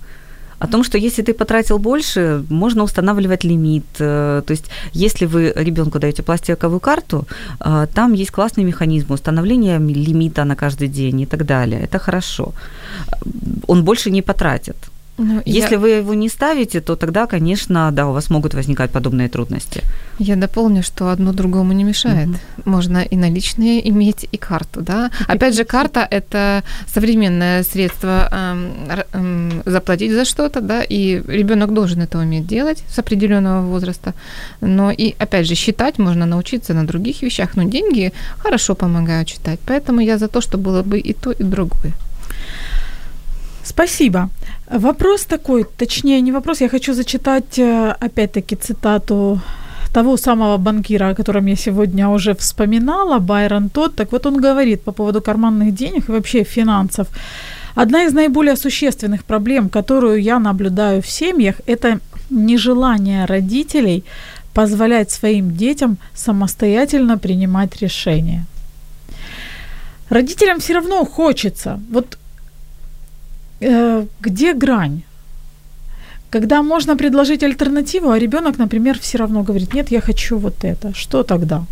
S5: о том, что если ты потратил больше, можно устанавливать лимит. Э, То есть, если вы ребенку даете пластиковую карту, э, там есть классный механизм установления лимита на каждый день и так далее. Это хорошо. Он больше не потратит.
S2: Ну, я-
S5: Если вы его не ставите, то тогда, конечно, да, у вас могут возникать подобные трудности.
S2: Я дополню, что одно другому не мешает. Можно и наличные иметь, и карту, да. *laughs* Опять же, карта – это современное средство эм, эм, заплатить за что-то, да, и ребенок должен это уметь делать с определенного возраста. Но и, опять же, считать можно научиться на других вещах, но деньги хорошо помогают читать. Поэтому я за то, что было бы и то, и другое.
S1: Спасибо. Вопрос такой, точнее, не вопрос, я хочу зачитать э, опять-таки цитату того самого банкира, о котором я сегодня уже вспоминала, Байрон Тот. Так вот он говорит по поводу карманных денег и вообще финансов. Одна из наиболее существенных проблем, которую я наблюдаю в семьях, это нежелание родителей позволять своим детям самостоятельно принимать решения. Родителям все равно хочется. Вот где грань? Когда можно предложить альтернативу, а ребенок, например, все равно говорит, нет, я хочу вот это. Что тогда?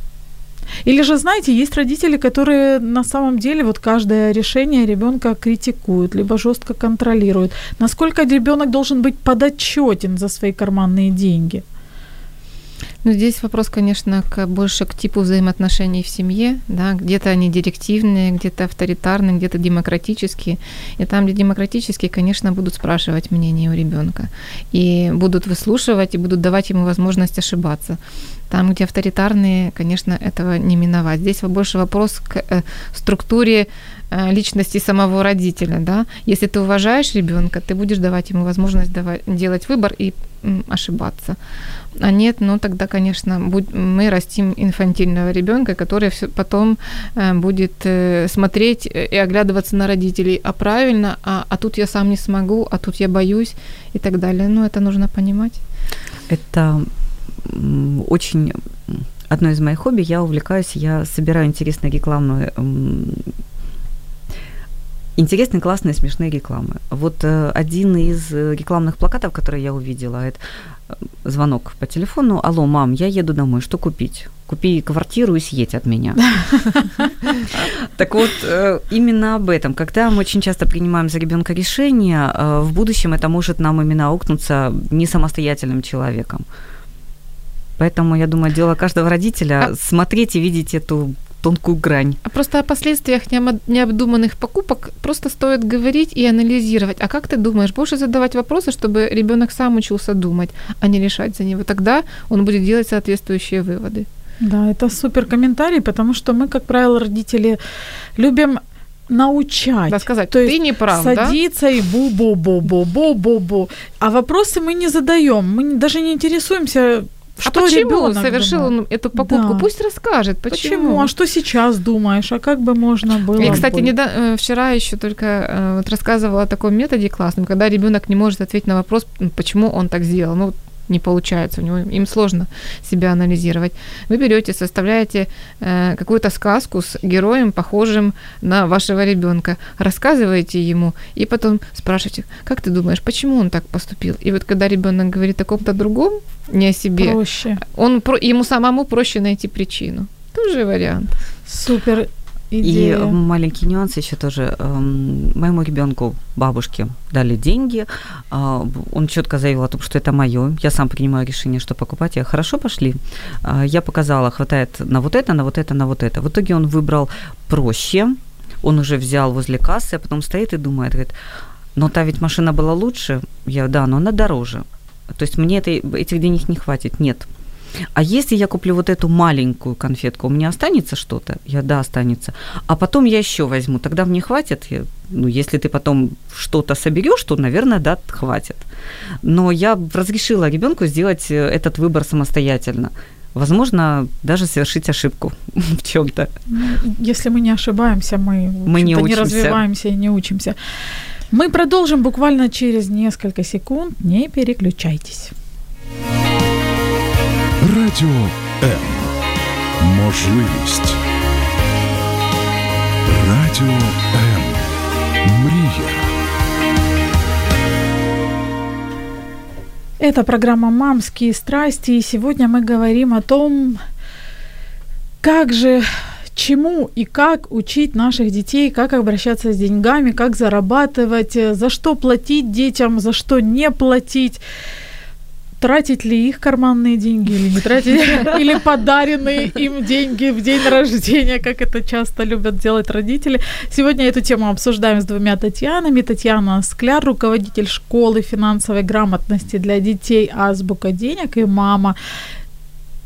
S1: Или же, знаете, есть родители, которые на самом деле вот каждое решение ребенка критикуют, либо жестко контролируют. Насколько ребенок должен быть подотчетен за свои карманные деньги?
S2: Ну, здесь вопрос, конечно, к, больше к типу взаимоотношений в семье, да, где-то они директивные, где-то авторитарные, где-то демократические. И там, где демократические, конечно, будут спрашивать мнение у ребенка. И будут выслушивать, и будут давать ему возможность ошибаться. Там, где авторитарные, конечно, этого не миновать. Здесь больше вопрос к э, структуре э, личности самого родителя, да. Если ты уважаешь ребенка, ты будешь давать ему возможность давать, делать выбор и ошибаться. А нет, ну тогда, конечно, будь, мы растим инфантильного ребенка, который всё- потом э, будет э, смотреть э, и оглядываться на родителей, а правильно, а, а тут я сам не смогу, а тут я боюсь и так далее. Ну, это нужно понимать.
S5: Это очень одно из моих хобби. Я увлекаюсь, я собираю интересные рекламы, интересные, классные, смешные рекламы. Вот э, один из э, рекламных плакатов, который я увидела, это э, звонок по телефону. Алло, мам, я еду домой, что купить? Купи квартиру и съедь от меня. *laughs* Так вот, именно об этом. Когда мы очень часто принимаем за ребенка решение, в будущем это может нам именно аукнуться не самостоятельным человеком. Поэтому, я думаю, дело каждого родителя смотреть и видеть эту тонкую грань.
S2: А просто о последствиях необдуманных покупок просто стоит говорить и анализировать. А как ты думаешь, больше задавать вопросы, чтобы ребенок сам учился думать, а не решать за него? Тогда он будет делать соответствующие выводы.
S1: Да, это супер комментарий, потому что мы, как правило, родители любим научать.
S2: Да, сказать,
S1: То
S2: ты
S1: есть
S2: не прав, да?
S1: садиться и бу-бу-бу-бу-бу-бу-бу. А вопросы мы не задаем, мы даже не интересуемся, что
S2: а почему он совершил
S1: думает.
S2: он эту покупку?
S1: Да.
S2: Пусть расскажет, почему.
S1: Почему? А что сейчас думаешь? А как бы можно было?
S2: Я, кстати,
S1: бы?
S2: неда- э, вчера еще только э, вот рассказывала о таком методе классном, когда ребенок не может ответить на вопрос, почему он так сделал. Ну, не получается, у него им сложно себя анализировать. Вы берете, составляете э, какую-то сказку с героем, похожим на вашего ребенка, рассказываете ему, и потом спрашиваете, как ты думаешь, почему он так поступил? И вот когда ребенок говорит о ком-то другом, не о себе,
S1: проще.
S2: он про- ему самому проще найти причину. Тоже вариант.
S1: Супер. идея.
S5: И маленький нюанс еще тоже. Эм, Моему ребенку бабушке дали деньги. а, Он четко заявил о том, что это мое. Я сам принимаю решение, что покупать. Я хорошо пошли. А, Я показала, хватает на вот это, на вот это, на вот это. В итоге он выбрал проще. Он уже взял возле кассы, а потом стоит и думает, говорит, но та ведь машина была лучше. Я, да, но она дороже. То есть мне этой, этих денег не хватит. Нет. А если я куплю вот эту маленькую конфетку, у меня останется что-то? Я, да, останется. А потом я еще возьму, тогда мне хватит? Я, ну, если ты потом что-то соберешь, то, наверное, да, хватит. Но я разрешила ребенку сделать э, этот выбор самостоятельно. Возможно, даже совершить ошибку *laughs* в чем-то.
S1: Ну, Если мы не ошибаемся, мы,
S5: Мы не
S1: не развиваемся и не учимся. Мы продолжим буквально через несколько секунд. Не переключайтесь.
S6: Радіо М. Можливість. Радіо М. Мрія.
S1: Это программа «Мамские страсти», и сегодня мы говорим о том, как же, чему и как учить наших детей, как обращаться с деньгами, как зарабатывать, э, за что платить детям, за что не платить, тратить ли их карманные деньги или не тратить, *laughs* или подаренные им деньги в день рождения, как это часто любят делать родители. Сегодня эту тему обсуждаем с двумя Татьянами. Татьяна Скляр, руководитель школы финансовой грамотности для детей «Азбука денег» и мама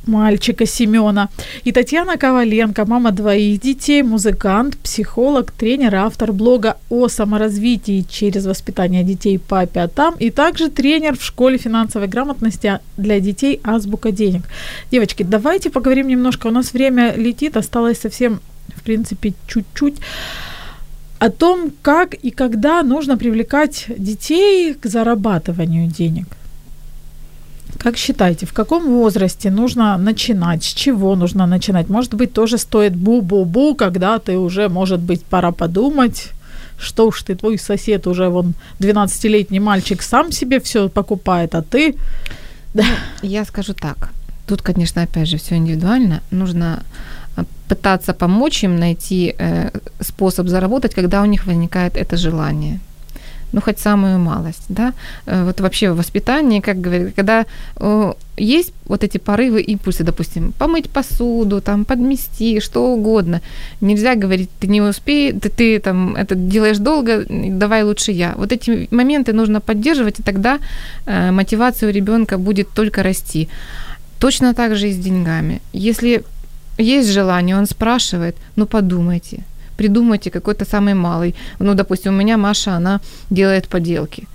S1: мальчика Семена. И Татьяна Коваленко, мама двоих детей, музыкант, психолог, тренер, автор блога о саморазвитии через воспитание детей по пятам и также тренер в школе финансовой грамотности для детей «Азбука денег». Девочки, давайте поговорим немножко. У нас время летит, осталось совсем, в принципе, чуть-чуть о том, как и когда нужно привлекать детей к зарабатыванию денег. Как считаете, в каком возрасте нужно начинать? С чего нужно начинать? Может быть, тоже стоит бу-бу-бу, когда ты уже, может быть, пора подумать, что уж ты, твой сосед уже вон 12-летний мальчик сам себе все покупает, а ты... Да.
S2: Я скажу так. Тут, конечно, опять же, все индивидуально. Нужно э, пытаться помочь им найти э, способ заработать, когда у них возникает это желание. Ну, хоть самую малость, да. Э, Вот вообще в воспитании, как говорят, когда э, есть вот эти порывы, импульсы, допустим, помыть посуду, там, подмести, что угодно. Нельзя говорить, ты не успеешь, ты, ты там это делаешь долго, давай лучше я. Вот эти моменты нужно поддерживать, и тогда э, мотивация у ребенка будет только расти. Точно так же и с деньгами. Если есть желание, он спрашивает, ну подумайте, придумайте какой-то самый малый. Ну, допустим, у меня Маша, она делает поделки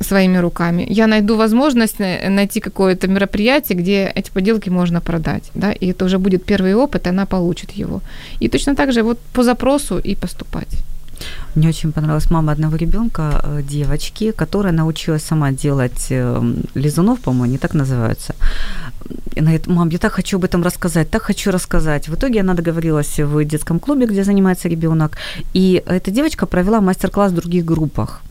S2: своими руками. Я найду возможность на- найти какое-то мероприятие, где эти поделки можно продать, да, и это уже будет первый опыт, и она получит его. И точно так же вот по запросу и поступать.
S5: Мне очень понравилась мама одного ребенка, э, девочки, которая научилась сама делать э, лизунов, по-моему, они так называются. И она говорит, мам, я так хочу об этом рассказать, так хочу рассказать. В итоге она договорилась в детском клубе, где занимается ребенок, и эта девочка провела мастер-класс в других группах.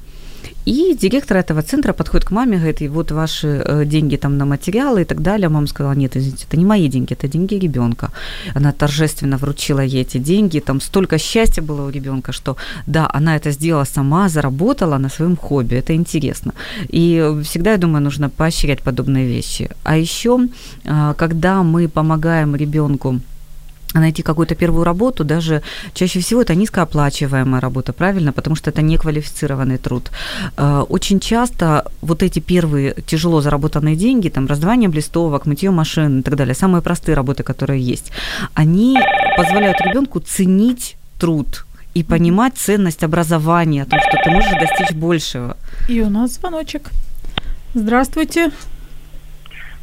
S5: И директор этого центра подходит к маме, говорит, и вот ваши э, деньги там на материалы и так далее. Мама сказала, нет, извините, это не мои деньги, это деньги ребенка. Она торжественно вручила ей эти деньги, там столько счастья было у ребенка, что да, она это сделала сама, заработала на своем хобби, это интересно. И всегда, я думаю, нужно поощрять подобные вещи. А еще, э, когда мы помогаем ребенку найти какую-то первую работу, даже чаще всего это низкооплачиваемая работа, правильно, потому что это неквалифицированный труд. Э, Очень часто вот эти первые тяжело заработанные деньги, там раздавание листовок, мытье машин и так далее, самые простые работы, которые есть, они позволяют ребенку ценить труд и понимать ценность образования, о том, что ты можешь достичь большего.
S1: И у нас звоночек. Здравствуйте.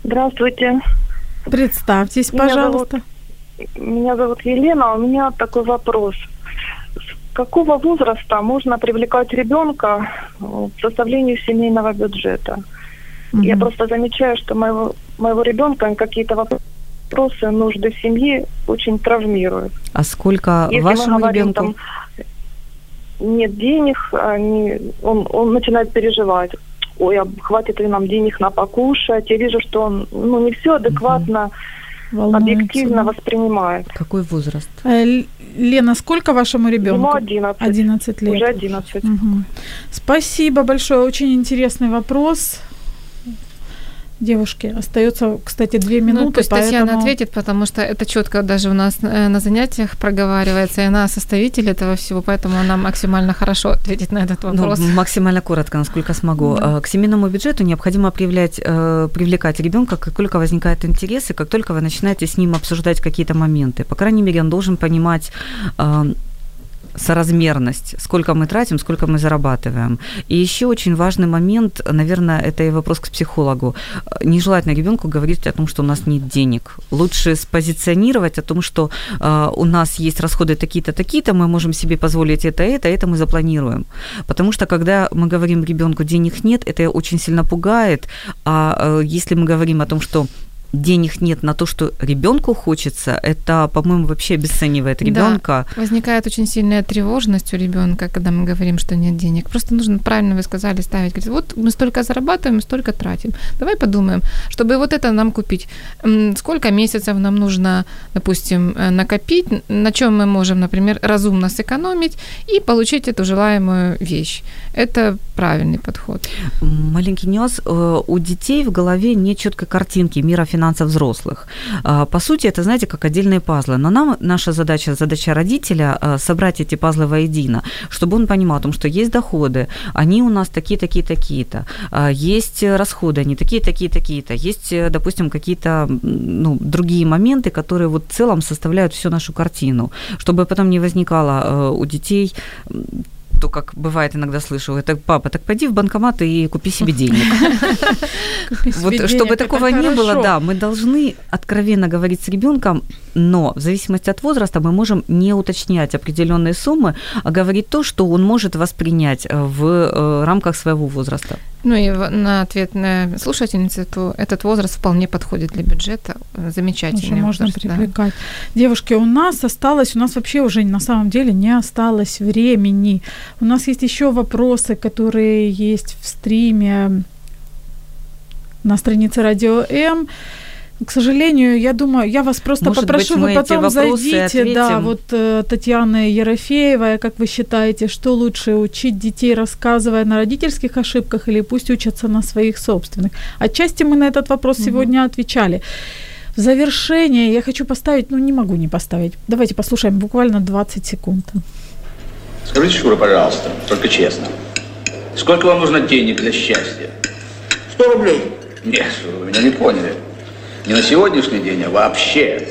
S7: Здравствуйте.
S1: Представьтесь,
S7: Меня
S1: пожалуйста.
S7: Меня зовут Елена. У меня такой вопрос. С какого возраста можно привлекать ребенка э, к составлению семейного бюджета? Я
S1: Мгм.
S7: просто замечаю, что моего, моего ребенка какие-то вопросы, нужды семьи очень травмируют.
S5: А сколько
S7: Если
S5: вашему
S7: говорим,
S5: ребенку?
S7: там, нет денег, они, он, он начинает переживать. Ой, а хватит ли нам денег на покушать? Я вижу, что он ну, не все адекватно
S1: волнуется.
S7: объективно воспринимает.
S5: Какой возраст?
S1: Э, Лена, сколько вашему ребенку?
S7: Ему 11.
S1: 11 лет.
S7: Уже 11.
S1: Мгм. Спасибо большое. Очень интересный вопрос. Девушки, остается, кстати, две минуты,
S2: Ну, пусть Татьяна
S1: поэтому...
S2: ответит, потому что это четко даже у нас э, на занятиях проговаривается, и она составитель этого всего, поэтому она максимально хорошо ответит на этот вопрос.
S5: Ну, максимально коротко, насколько смогу.
S1: Да.
S5: Э, К семейному бюджету необходимо проявлять, э, привлекать ребенка, как только возникает интерес, и как только вы начинаете с ним обсуждать какие-то моменты. По крайней мере, он должен понимать соразмерность, сколько мы тратим, сколько мы зарабатываем. И еще очень важный момент, наверное, это и вопрос к психологу. Э, Нежелательно ребенку говорить о том, что у нас нет денег. Лучше спозиционировать о том, что э, у нас есть расходы такие-то, такие-то, мы можем себе позволить это, это, это мы запланируем. Потому что когда мы говорим ребенку денег нет, это очень сильно пугает. А э, если мы говорим о том, что денег нет на то, что ребенку хочется, это, по-моему, вообще обесценивает
S2: Да.
S5: ребенка.
S2: Возникает очень сильная тревожность у ребенка, когда мы говорим, что нет денег. Просто нужно, правильно вы сказали, ставить, говорить, вот мы столько зарабатываем, столько тратим. Давай подумаем, чтобы вот это нам купить, сколько месяцев нам нужно, допустим, э, накопить, на чем мы можем, например, разумно сэкономить и получить эту желаемую вещь. Это правильный подход.
S5: Маленький нюанс. Э, У детей в голове нет четкой картинки мира финансов взрослых. А, По сути, это, знаете, как отдельные пазлы. Но нам наша задача, задача родителя э, собрать эти пазлы воедино, чтобы он понимал о том, что есть доходы, они у нас такие, такие, такие-то. А, Есть расходы, они такие, такие, такие-то. Есть, э, допустим, какие-то ну, другие моменты, которые вот в целом составляют всю нашу картину, чтобы потом не возникало э, у детей то, как бывает иногда слышу, это папа, так пойди в банкомат и купи себе денег. *laughs* Вот чтобы такого не было, да, мы должны откровенно говорить с ребенком, но в зависимости от возраста мы можем не уточнять определенные суммы, а говорить то, что он может воспринять э, в э, рамках своего возраста.
S2: Ну и на ответ на слушательницу, то этот возраст вполне подходит для бюджета. Замечательный
S1: Уже можно
S2: возраст, да.
S1: привлекать. Девушки, у нас осталось, у нас вообще уже на самом деле не осталось времени. У нас есть еще вопросы, которые есть в стриме на странице Радио М. К сожалению, я думаю, я вас просто
S5: Может
S1: попрошу,
S5: быть,
S1: вы потом зайдите, да, вот э, Татьяна Ерофеева, как вы считаете, что лучше учить детей, рассказывая на родительских ошибках, или пусть учатся на своих собственных? Отчасти мы на этот вопрос сегодня отвечали. В завершение я хочу поставить, ну не могу не поставить. Давайте послушаем буквально 20 секунд.
S8: Скажите, Шура, пожалуйста, только честно. Сколько вам нужно денег для счастья?
S3: 100 рублей.
S8: Нет, Шура, вы меня не поняли. Не на сегодняшний день, а вообще.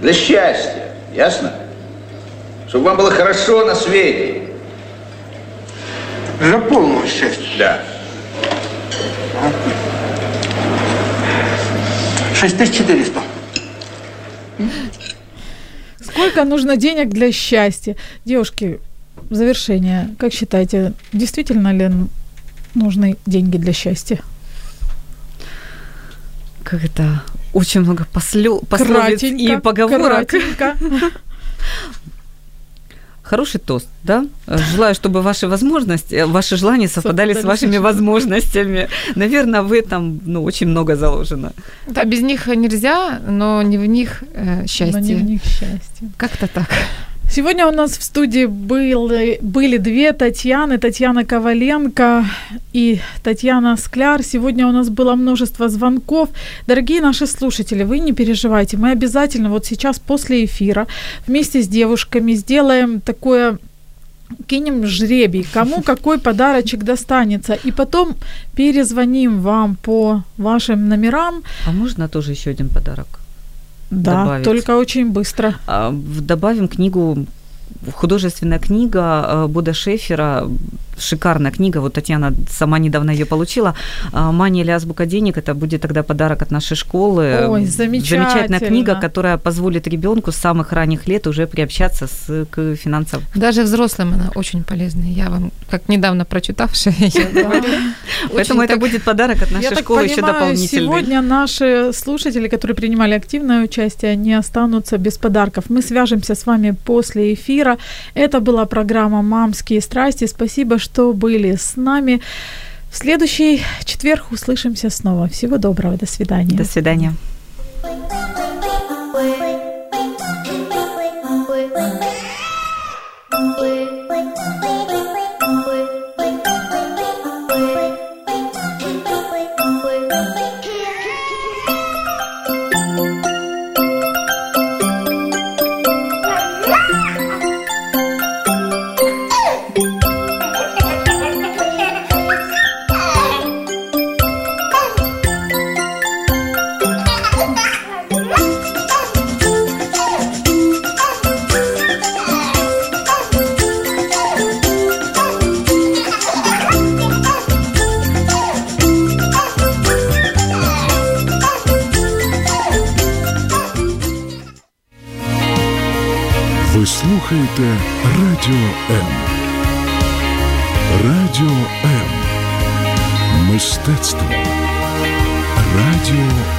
S8: Для счастья, ясно? Чтобы вам было хорошо на свете.
S3: Для полного счастья.
S8: Да.
S3: 6400.
S1: Сколько нужно денег для счастья? Девушки, в завершение, как считаете, действительно ли нужны деньги для счастья?
S5: Как это? Очень много послё... пословиц и поговорок.
S1: кратенько.
S5: Хороший тост, да? Желаю, чтобы ваши возможности, э, ваши желания совпадали с вашими возможностями. Наверное, в этом ну, очень много заложено.
S2: Да, без них нельзя, но не в них э, счастье.
S1: Но не в них счастье.
S2: Как-то так.
S1: Сегодня у нас в студии были, были две Татьяны, Татьяна Коваленко и Татьяна Скляр. Сегодня у нас было множество звонков. Дорогие наши слушатели, вы не переживайте, мы обязательно вот сейчас после эфира вместе с девушками сделаем такое кинем жребий, кому *laughs* какой подарочек достанется, и потом перезвоним вам по вашим номерам.
S5: А можно тоже еще один подарок?
S1: Да,
S5: Добавить.
S1: только очень быстро.
S5: А, Добавим книгу, художественная книга э, Буда Шефера, шикарная книга, вот Татьяна сама недавно ее получила. А, «Мания или азбука денег» – это будет тогда подарок от нашей школы.
S1: Ой,
S5: Замечательная
S1: замечательно.
S5: книга, которая позволит ребенку с самых ранних лет уже приобщаться с, к финансам.
S2: Даже взрослым она очень полезная. Я вам, как недавно прочитавшая.
S5: Поэтому это будет подарок от нашей школы еще дополнительный.
S1: сегодня наши слушатели, которые принимали активное участие, не останутся без подарков. Мы свяжемся с вами после эфира. Это была программа «Мамские страсти». Спасибо, что что были с нами. В следующий четверг услышимся снова. Всего доброго. До свидания.
S5: До свидания.
S6: Радіо М. Радіо М. Мистецтво. Радіо М.